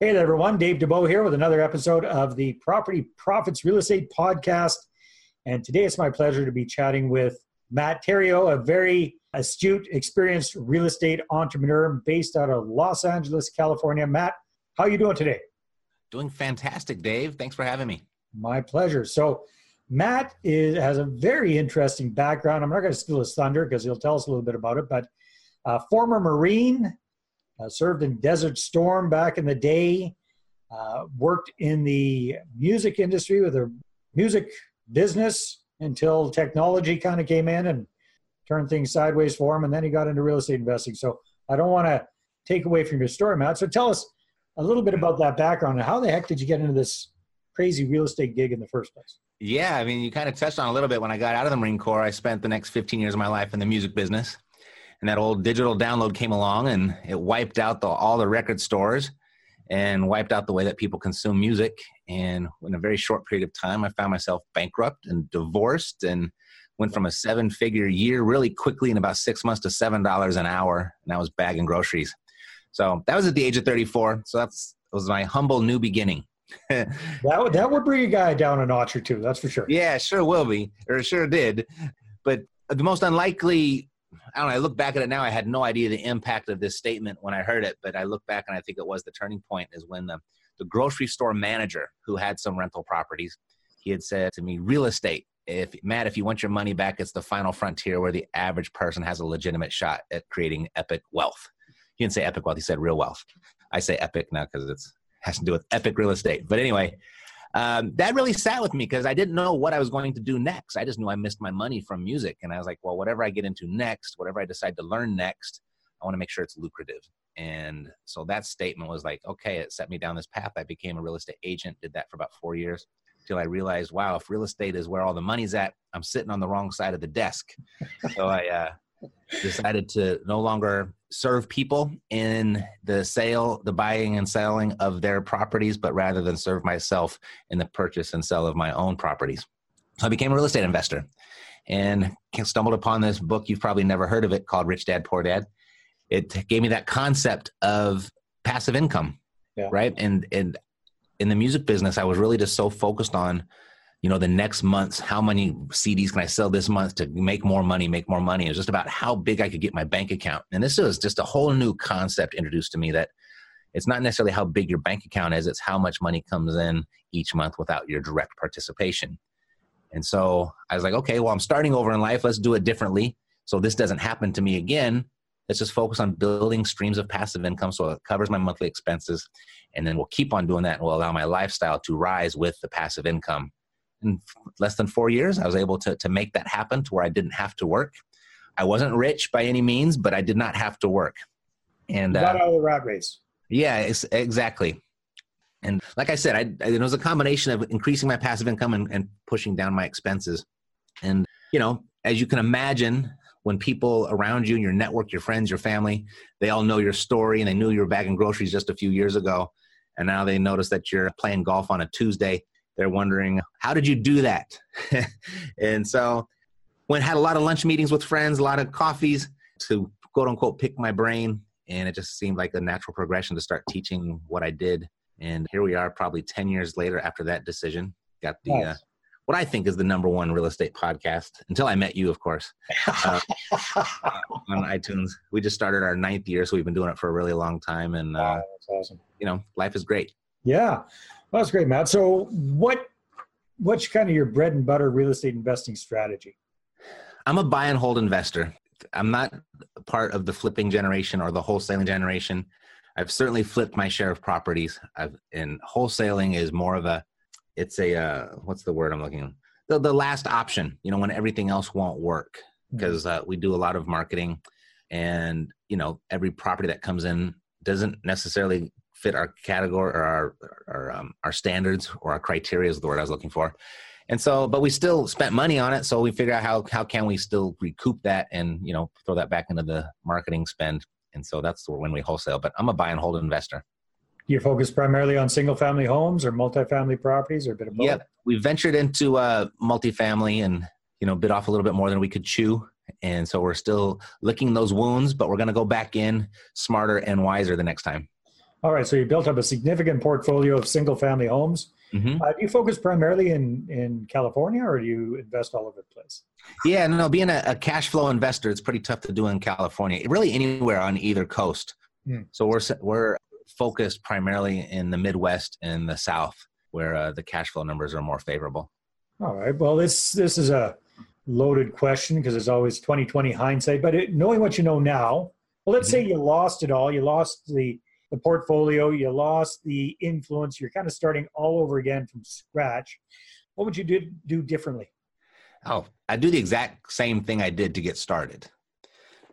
Hey there, everyone. Dave Dubeau here with another episode of the Property Profits Real Estate Podcast. And today it's my pleasure to be chatting with Matt Theriault, a very astute, experienced real estate entrepreneur based out of Los Angeles, California. Matt, how are you doing today? Doing fantastic, Dave. Thanks for having me. My pleasure. So, Matt is, has a very interesting background. I'm not going to steal his thunder because he'll tell us a little bit about it, but uh, former Marine, uh, served in Desert Storm back in the day, uh, worked in the music industry with a music business until technology kind of came in and turned things sideways for him, and then he got into real estate investing. So I don't want to take away from your story, Matt. So tell us a little bit about that background and how the heck did you get into this crazy real estate gig in the first place? Yeah, I mean, you kind of touched on a little bit. When I got out of the Marine Corps, I spent the next 15 years of my life in the music business and that old digital download came along and it wiped out the, all the record stores and wiped out the way that people consume music. And in a very short period of time i found myself bankrupt and divorced and went from a seven figure year really quickly in about six months to seven dollars an hour. And i was bagging groceries. So that was at the age of 34 so that's was my humble new beginning. That would that would bring a guy down a notch or two that's for sure. Yeah sure will be or sure did. But the most unlikely I don't know. I look back at it now. I had no idea the impact of this statement when I heard it, but I look back and I think it was the turning point is when the, the grocery store manager who had some rental properties, he had said to me, real estate. If Matt, if you want your money back, it's the final frontier where the average person has a legitimate shot at creating epic wealth. He didn't say epic wealth; he said real wealth. I say epic now because it has to do with epic real estate. But anyway, um, that really sat with me because I didn't know what I was going to do next. I just knew I missed my money from music. And I was like, well, whatever I get into next, whatever I decide to learn next, I want to make sure it's lucrative. And so that statement was like, okay, it set me down this path. I became a real estate agent, did that for about four years till I realized, wow, if real estate is where all the money's at, I'm sitting on the wrong side of the desk. so I uh, decided to no longer serve people in the sale, the buying and selling of their properties, but rather than serve myself in the purchase and sell of my own properties. So I became a real estate investor and stumbled upon this book. You've probably never heard of it called Rich Dad Poor Dad. It gave me that concept of passive income, yeah. right? And and in the music business, I was really just so focused on you know the next month's how many cds can i sell this month to make more money make more money? It was just about how big i could get my bank account. And this was just a whole new concept introduced to me that it's not necessarily how big your bank account is it's how much money comes in each month without your direct participation. And so i was like okay well i'm starting over in life. Let's do it differently. So this doesn't happen to me again. Let's just focus on building streams of passive income so it covers my monthly expenses. And then we'll keep on doing that and we'll allow my lifestyle to rise with the passive income in less than four years, I was able to, to make that happen to where I didn't have to work. I wasn't rich by any means, but I did not have to work. And you got uh, out of the rat race. Yeah, exactly. And like I said, I, it was a combination of increasing my passive income and, and pushing down my expenses. And, you know, as you can imagine, when people around you and your network, your friends, your family, they all know your story and they knew you were bagging groceries just a few years ago. And now they notice that you're playing golf on a Tuesday they're wondering, how did you do that? and so, when had a lot of lunch meetings with friends, a lot of coffees to quote unquote pick my brain. And it just seemed like a natural progression to start teaching what I did. And here we are, probably 10 years later after that decision. Got the, uh, what I think is the number one real estate podcast until I met you, of course, uh, on iTunes. We just started our ninth year, so we've been doing it for a really long time. And, uh, wow, that's awesome. You know, life is great. Yeah. Well, that's great, Matt. So, what what's kind of your bread and butter real estate investing strategy? I'm a buy and hold investor. I'm not part of the flipping generation or the wholesaling generation. I've certainly flipped my share of properties. I've, and wholesaling is more of a, it's a, uh, what's the word I'm looking at? The, the last option, you know, when everything else won't work because mm-hmm. uh, we do a lot of marketing and, you know, every property that comes in doesn't necessarily fit our category or our our, um, our standards or our criteria is the word I was looking for. And so, but we still spent money on it, so we figured out how how can we still recoup that and you know throw that back into the marketing spend. And so that's when we wholesale. But I'm a buy and hold investor. You focus primarily on single family homes or multifamily properties or a bit of both? Yep. We ventured into uh, multifamily and you know bit off a little bit more than we could chew. And so we're still licking those wounds, but we're going to go back in smarter and wiser the next time. All right, so you built up a significant portfolio of single-family homes. Mm-hmm. Uh, do you focus primarily in in California, or do you invest all over the place? Yeah, no, being a, a, cash flow investor, it's pretty tough to do in California. Really, anywhere on either coast. Hmm. So we're we're focused primarily in the Midwest and the South, where uh, the cash flow numbers are more favorable. All right. Well, this this is a loaded question because it's always 2020 hindsight. But it, knowing what you know now, well, let's say you lost it all. You lost the the portfolio. You lost the influence. You're kind of starting all over again from scratch. What would you do do differently? Oh, I do the exact same thing I did to get started.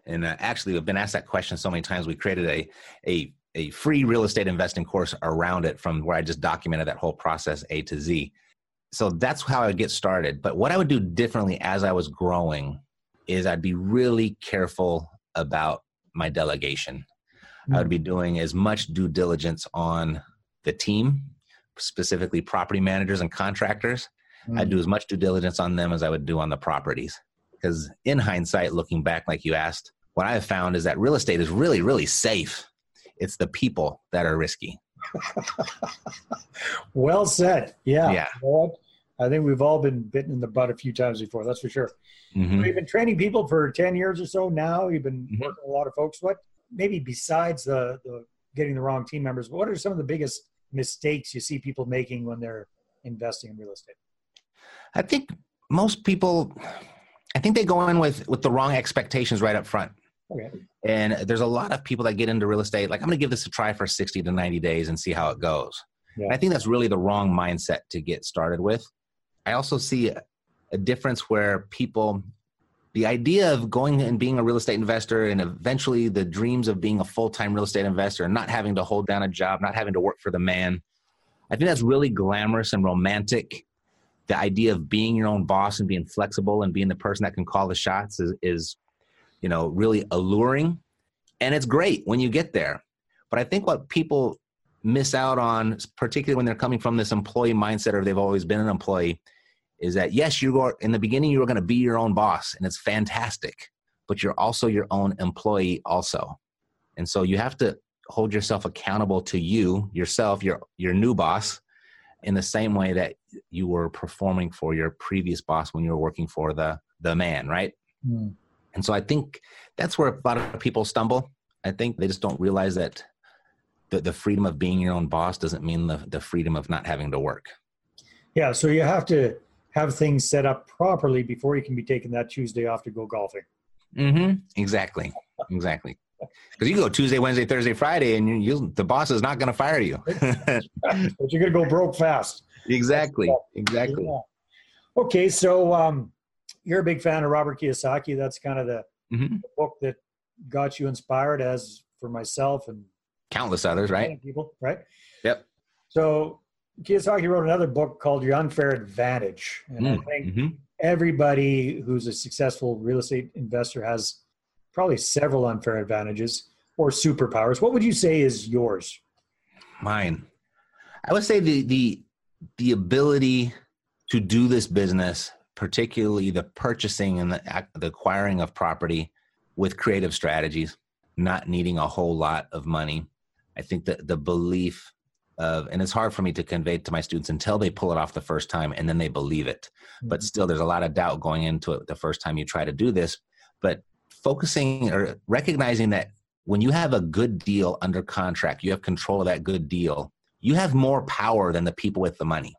And uh, actually, we've been asked that question so many times. We created a a a free real estate investing course around it, from where I just documented that whole process A to Z. So that's how I would get started. But what I would do differently as I was growing is I'd be really careful about my delegation. Mm-hmm. I would be doing as much due diligence on the team, specifically property managers and contractors. Mm-hmm. I'd do as much due diligence on them as I would do on the properties. Because in hindsight, looking back, like you asked, what I have found is that real estate is really, really safe. It's the people that are risky. well said. Yeah. Yeah. Know I think we've all been bitten in the butt a few times before. That's for sure. Mm-hmm. We've been training people for 10 years or so now. You've been Mhm. working with a lot of folks. What, maybe besides the, the getting the wrong team members, what are some of the biggest mistakes you see people making when they're investing in real estate? I think most people, I think they go in with with the wrong expectations right up front. Okay. And there's a lot of people that get into real estate like I'm going to give this a try for 60 to 90 days and see how it goes. Yeah. I think that's really the wrong mindset to get started with. I also see a, a difference where people the idea of going and being a real estate investor and eventually the dreams of being a full-time real estate investor and not having to hold down a job, not having to work for the man. I think that's really glamorous and romantic. The idea of being your own boss and being flexible and being the person that can call the shots is, is you know, really alluring. And it's great when you get there. But I think what people miss out on, particularly when they're coming from this employee mindset or they've always been an employee, is that yes, you are in the beginning, you are going to be your own boss and it's fantastic, but you're also your own employee also. And so you have to hold yourself accountable to you, yourself, your, your new boss, in the same way that you were performing for your previous boss when you were working for the, the man, right? Hmm. And so I think that's where a lot of people stumble. I think they just don't realize that the, the freedom of being your own boss doesn't mean the, the freedom of not having to work. Yeah. So you have to have things set up properly before you can be taking that Tuesday off to go golfing. Mm-hmm. Exactly. Exactly. Because you go Tuesday, Wednesday, Thursday, Friday, and you, you the boss is not going to fire you. But you're going to go broke fast. exactly. Exactly. Yeah. Okay. So um, you're a big fan of Robert Kiyosaki. That's kind of the Mhm. book that got you inspired, as for myself and Countless others, right? people, right? Yep. So Kiyosaki wrote another book called Your Unfair Advantage. And I think Mhm. everybody who's a successful real estate investor has probably several unfair advantages or superpowers. What would you say is yours? Mine. I would say the the the ability to do this business, particularly the purchasing and the, the acquiring of property with creative strategies, not needing a whole lot of money. I think that the belief of, and it's hard for me to convey to my students until they pull it off the first time and then they believe it. But mm-hmm. still, there's a lot of doubt going into it the first time you try to do this. But focusing or recognizing that when you have a good deal under contract, you have control of that good deal, you have more power than the people with the money.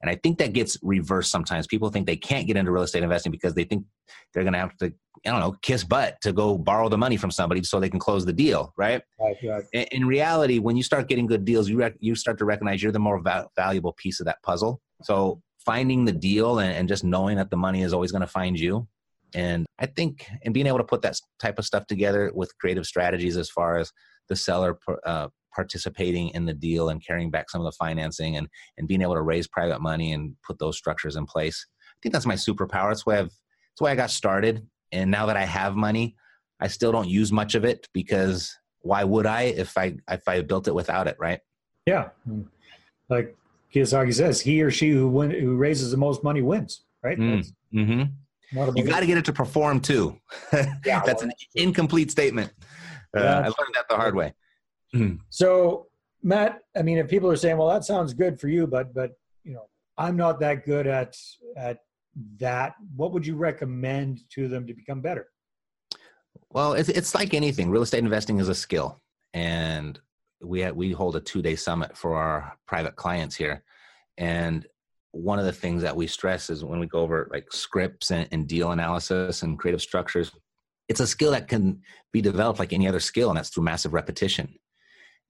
And I think that gets reversed sometimes. People think they can't get into real estate investing because they think they're going to have to, I don't know, kiss butt to go borrow the money from somebody so they can close the deal, right? Right, right. In, in reality, when you start getting good deals, you rec- you start to recognize you're the more val- valuable piece of that puzzle. So finding the deal and, and just knowing that the money is always going to find you. And I think, and being able to put that type of stuff together with creative strategies as far as the seller uh, participating in the deal and carrying back some of the financing and, and being able to raise private money and put those structures in place. I think that's my superpower. That's why I've, that's why I got started. And now that I have money, I still don't use much of it because why would I if I if I built it without it, right? Yeah. Like Kiyosaki says, he or she who win, who raises the most money wins, right? Mm. Mm-hmm. You got to get it to perform too. Yeah, That's well, an incomplete statement. Uh, I learned that the hard way. Mm-hmm. So Matt, I mean, if people are saying, "Well, that sounds good for you," but but you know, I'm not that good at at that. What would you recommend to them to become better? Well, it's it's like anything. Real estate investing is a skill, and we have, we hold a two day summit for our private clients here, and one of the things that we stress is when we go over like scripts and, and deal analysis and creative structures, it's a skill that can be developed like any other skill, and that's through massive repetition.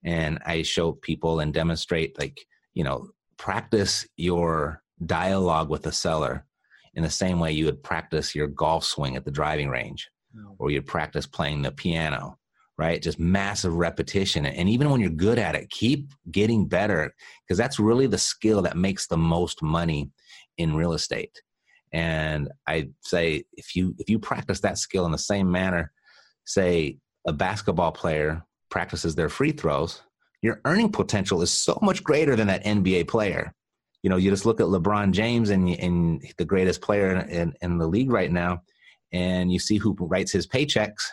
And I show people and demonstrate like you know practice your dialogue with the seller in the same way you would practice your golf swing at the driving range or you'd practice playing the piano right? Just massive repetition. And even when you're good at it keep getting better because that's really the skill that makes the most money in real estate. And i say if you if you practice that skill in the same manner say a basketball player practices their free throws your earning potential is so much greater than that nba player. You know you just look at lebron james and, and the greatest player in, in the league right now and you see who writes his paychecks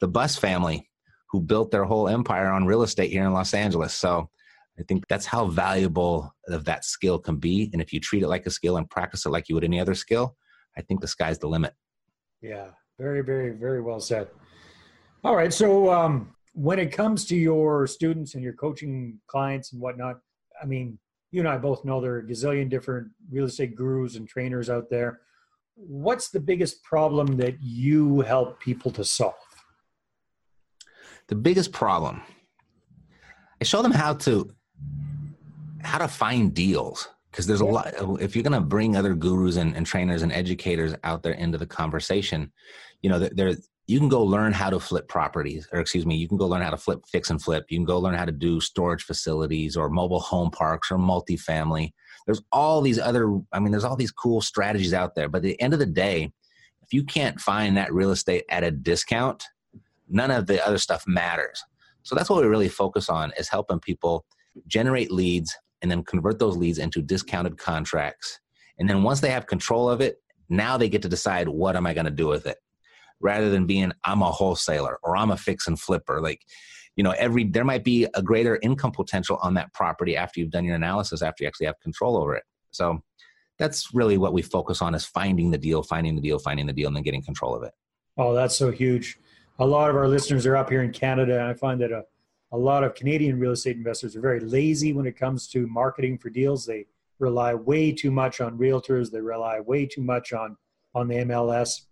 the Buss family who built their whole empire on real estate here in los angeles. So i think that's how valuable of that skill can be and if you treat it like a skill and practice it like you would any other skill i think the sky's the limit. Yeah very very very well said. All right so um, when it comes to your students and your coaching clients and whatnot i mean you and i both know there are a gazillion different real estate gurus and trainers out there what's the biggest problem that you help people to solve? The biggest problem. I show them how to how to find deals because there's a lot if you're going to bring other gurus and, and, trainers and educators out there into the conversation you know there you can go learn how to flip properties or excuse me you can go learn how to flip fix and flip. You can go learn how to do storage facilities or mobile home parks or multifamily. There's all these other i mean there's all these cool strategies out there but at the end of the day if you can't find that real estate at a discount none of the other stuff matters. So that's what we really focus on is helping people generate leads and then convert those leads into discounted contracts. And then once they have control of it now they get to decide what am i going to do with it rather than being i'm a wholesaler or i'm a fix and flipper. Like you know every there might be a greater income potential on that property after you've done your analysis after you actually have control over it. So that's really what we focus on is finding the deal finding the deal finding the deal and then getting control of it. Oh that's so huge. A lot of our listeners are up here in canada and i find that a, a lot of canadian real estate investors are very lazy when it comes to marketing for deals. They rely way too much on realtors. They rely way too much on on the mls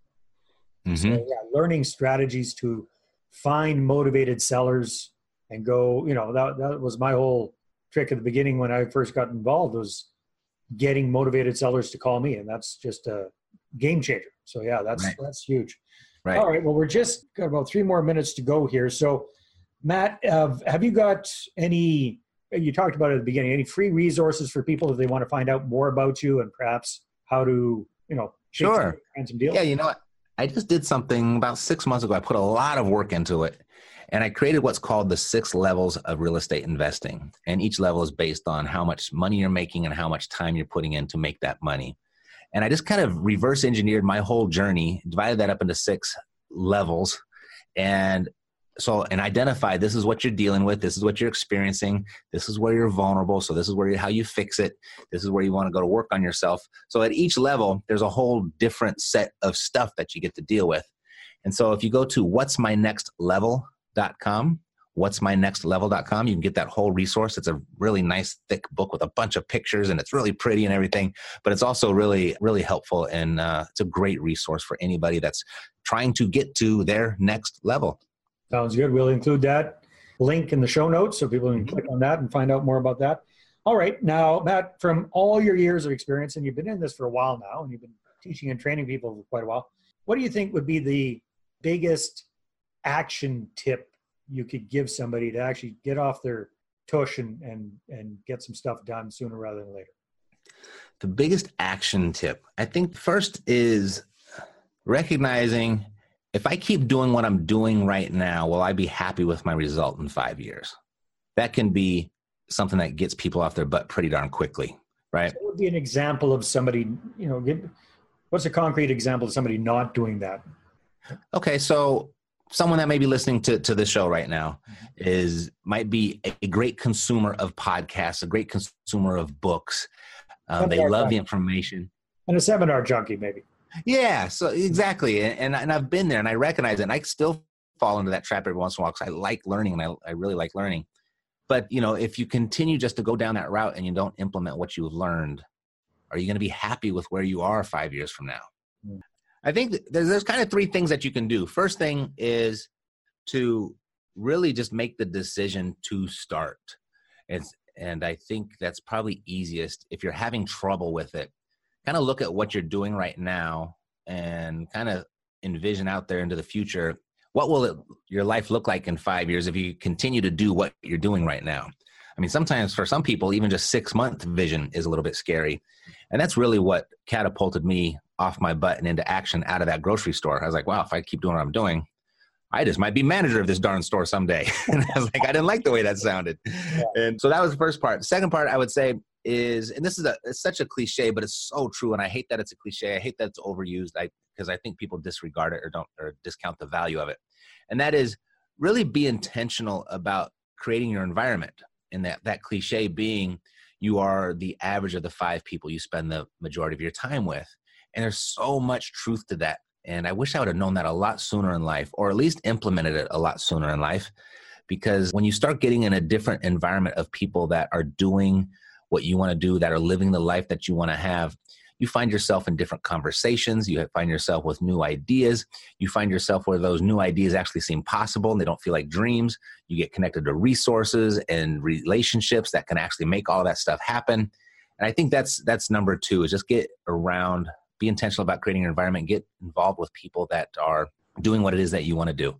mm-hmm. so yeah learning strategies to find motivated sellers and go you know that, that was my whole trick at the beginning when i first got involved was getting motivated sellers to call me and that's just a game changer. So yeah that's right. that's huge. Right. All right well we're just got about three more minutes to go here. So matt uh, have you got any you talked about it at the beginning any free resources for people if they want to find out more about you and perhaps how to you know sure some, some deals? Yeah you know what I just did something about six months ago. I put a lot of work into it. And I created what's called the six levels of real estate investing. And each level is based on how much money you're making and how much time you're putting in to make that money. And I just kind of reverse engineered my whole journey, divided that up into six levels. And so and identify this is what you're dealing with this is what you're experiencing this is where you're vulnerable so this is where you, how you fix it this is where you want to go to work on yourself. So at each level there's a whole different set of stuff that you get to deal with. And so if you go to what's my next level.com what's my next level.com you can get that whole resource. It's a really nice thick book with a bunch of pictures and it's really pretty and everything but it's also really really helpful and uh, it's a great resource for anybody that's trying to get to their next level Sounds good. We'll include that link in the show notes so people can mm-hmm. click on that and find out more about that. All right. Now, Matt, from all your years of experience, and you've been in this for a while now, and you've been teaching and training people for quite a while, what do you think would be the biggest action tip you could give somebody to actually get off their tush and, and, and get some stuff done sooner rather than later? The biggest action tip, I think, first is recognizing if I keep doing what I'm doing right now, will I be happy with my result in five years? That can be something that gets people off their butt pretty darn quickly, right? So would be an example of somebody, you know, give, what's a concrete example of somebody not doing that? Okay, so someone that may be listening to, to the show right now is might be a great consumer of podcasts, a great consumer of books. Um, they love the information. And a seminar junkie, maybe. Yeah, so exactly. And, and I've been there and I recognize it. And I still fall into that trap every once in a while because I like learning and I, I really like learning. But you know, if you continue just to go down that route and you don't implement what you've learned, are you going to be happy with where you are five years from now? Mm. I think there's, there's kind of three things that you can do. First thing is to really just make the decision to start. And, and I think that's probably easiest if you're having trouble with it. Kind of look at what you're doing right now and kind of envision out there into the future. What will it, your life look like in five years if you continue to do what you're doing right now? I mean, sometimes for some people, even just six month vision is a little bit scary. And that's really what catapulted me off my butt and into action out of that grocery store. I was like, wow, if I keep doing what I'm doing, I just might be manager of this darn store someday. and I was like, I didn't like the way that sounded. And so that was the first part. The second part I would say is, and this is a, it's such a cliche, but it's so true. And I hate that it's a cliche. I hate that it's overused I, because I think people disregard it or don't, or discount the value of it. And that is really be intentional about creating your environment. And that, that cliche being, you are the average of the five people you spend the majority of your time with. And there's so much truth to that. And I wish I would have known that a lot sooner in life, or at least implemented it a lot sooner in life. Because when you start getting in a different environment of people that are doing what you want to do, that are living the life that you want to have, you find yourself in different conversations. You find yourself with new ideas. You find yourself where those new ideas actually seem possible and they don't feel like dreams. You get connected to resources and relationships that can actually make all that stuff happen. And I think that's that's number two is just get around, be intentional about creating an environment, get involved with people that are doing what it is that you want to do.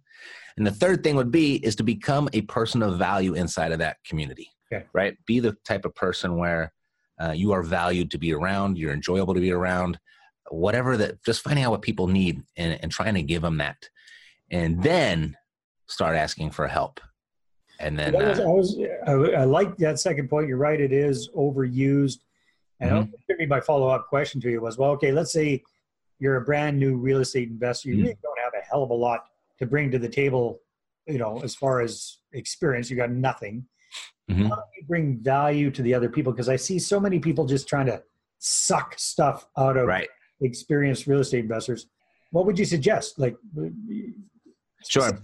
And the third thing would be is to become a person of value inside of that community. Okay. Right? Be the type of person where uh, you are valued to be around you're enjoyable to be around whatever that just finding out what people need and, and trying to give them that and then start asking for help and then was, uh, I, was, I, I, like that second point you're right it is overused and mm-hmm. my follow-up question to you was well okay let's say you're a brand new real estate investor you mm-hmm. really don't have a hell of a lot to bring to the table you know as far as experience you got nothing Mm-hmm. How do you bring value to the other people? Because I see so many people just trying to suck stuff out of right. experienced real estate investors. What would you suggest? Like, sure.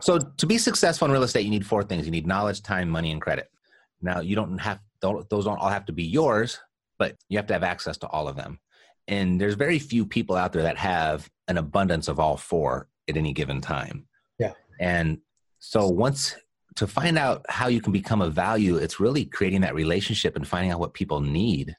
So to be successful in real estate, you need four things: you need knowledge, time, money, and credit. Now, you don't have don't, those don't all have to be yours, but you have to have access to all of them. And there's very few people out there that have an abundance of all four at any given time. Yeah. And so once to find out how you can become a value, it's really creating that relationship and finding out what people need.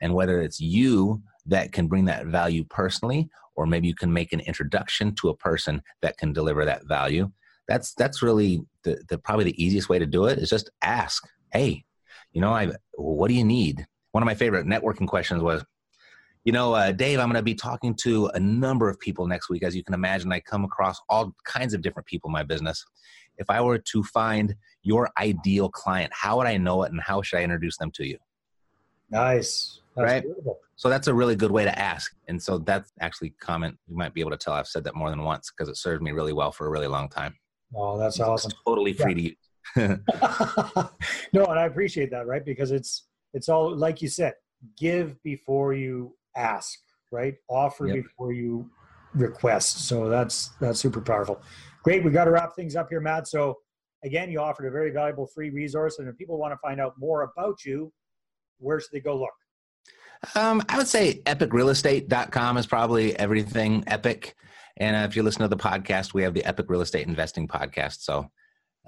And whether it's you that can bring that value personally, or maybe you can make an introduction to a person that can deliver that value. That's that's really the, the probably the easiest way to do it is just ask, hey, you know, I what do you need? One of my favorite networking questions was, you know, uh, Dave, I'm going to be talking to a number of people next week. As you can imagine, I come across all kinds of different people in my business if I were to find your ideal client, how would I know it and how should I introduce them to you? Nice. That's right. Beautiful. So that's a really good way to ask. And so that's actually comment you might be able to tell I've said that more than once because it served me really well for a really long time. Oh, that's it's awesome. Totally free yeah. to use. no, and I appreciate that, right? Because it's it's all like you said, give before you ask, right? Offer yep. before you request. So that's that's super powerful. Great. We got to wrap things up here, Matt. So, again, you offered a very valuable free resource. And if people want to find out more about you, where should they go look? Um, I would say epicrealestate.com is probably everything epic. And uh, if you listen to the podcast, we have the Epic Real Estate Investing podcast. So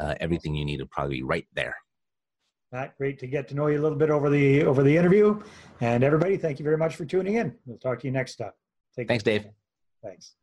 uh, everything you need will probably be right there. Matt, great to get to know you a little bit over the over the interview. And everybody, thank you very much for tuning in. We'll talk to you next time. Take Thanks, care. Dave. Thanks.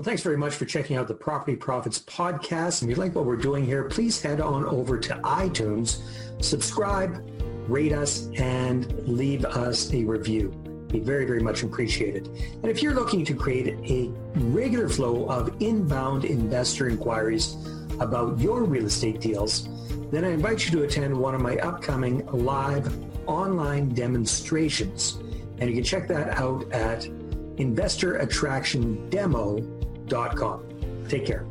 Well, thanks very much for checking out the Property Profits podcast. And if you like what we're doing here, please head on over to iTunes, subscribe, rate us, and leave us a review. Be very, very much appreciated. And if you're looking to create a regular flow of inbound investor inquiries about your real estate deals, then I invite you to attend one of my upcoming live online demonstrations. And you can check that out at investorattractiondemo.com. Take care.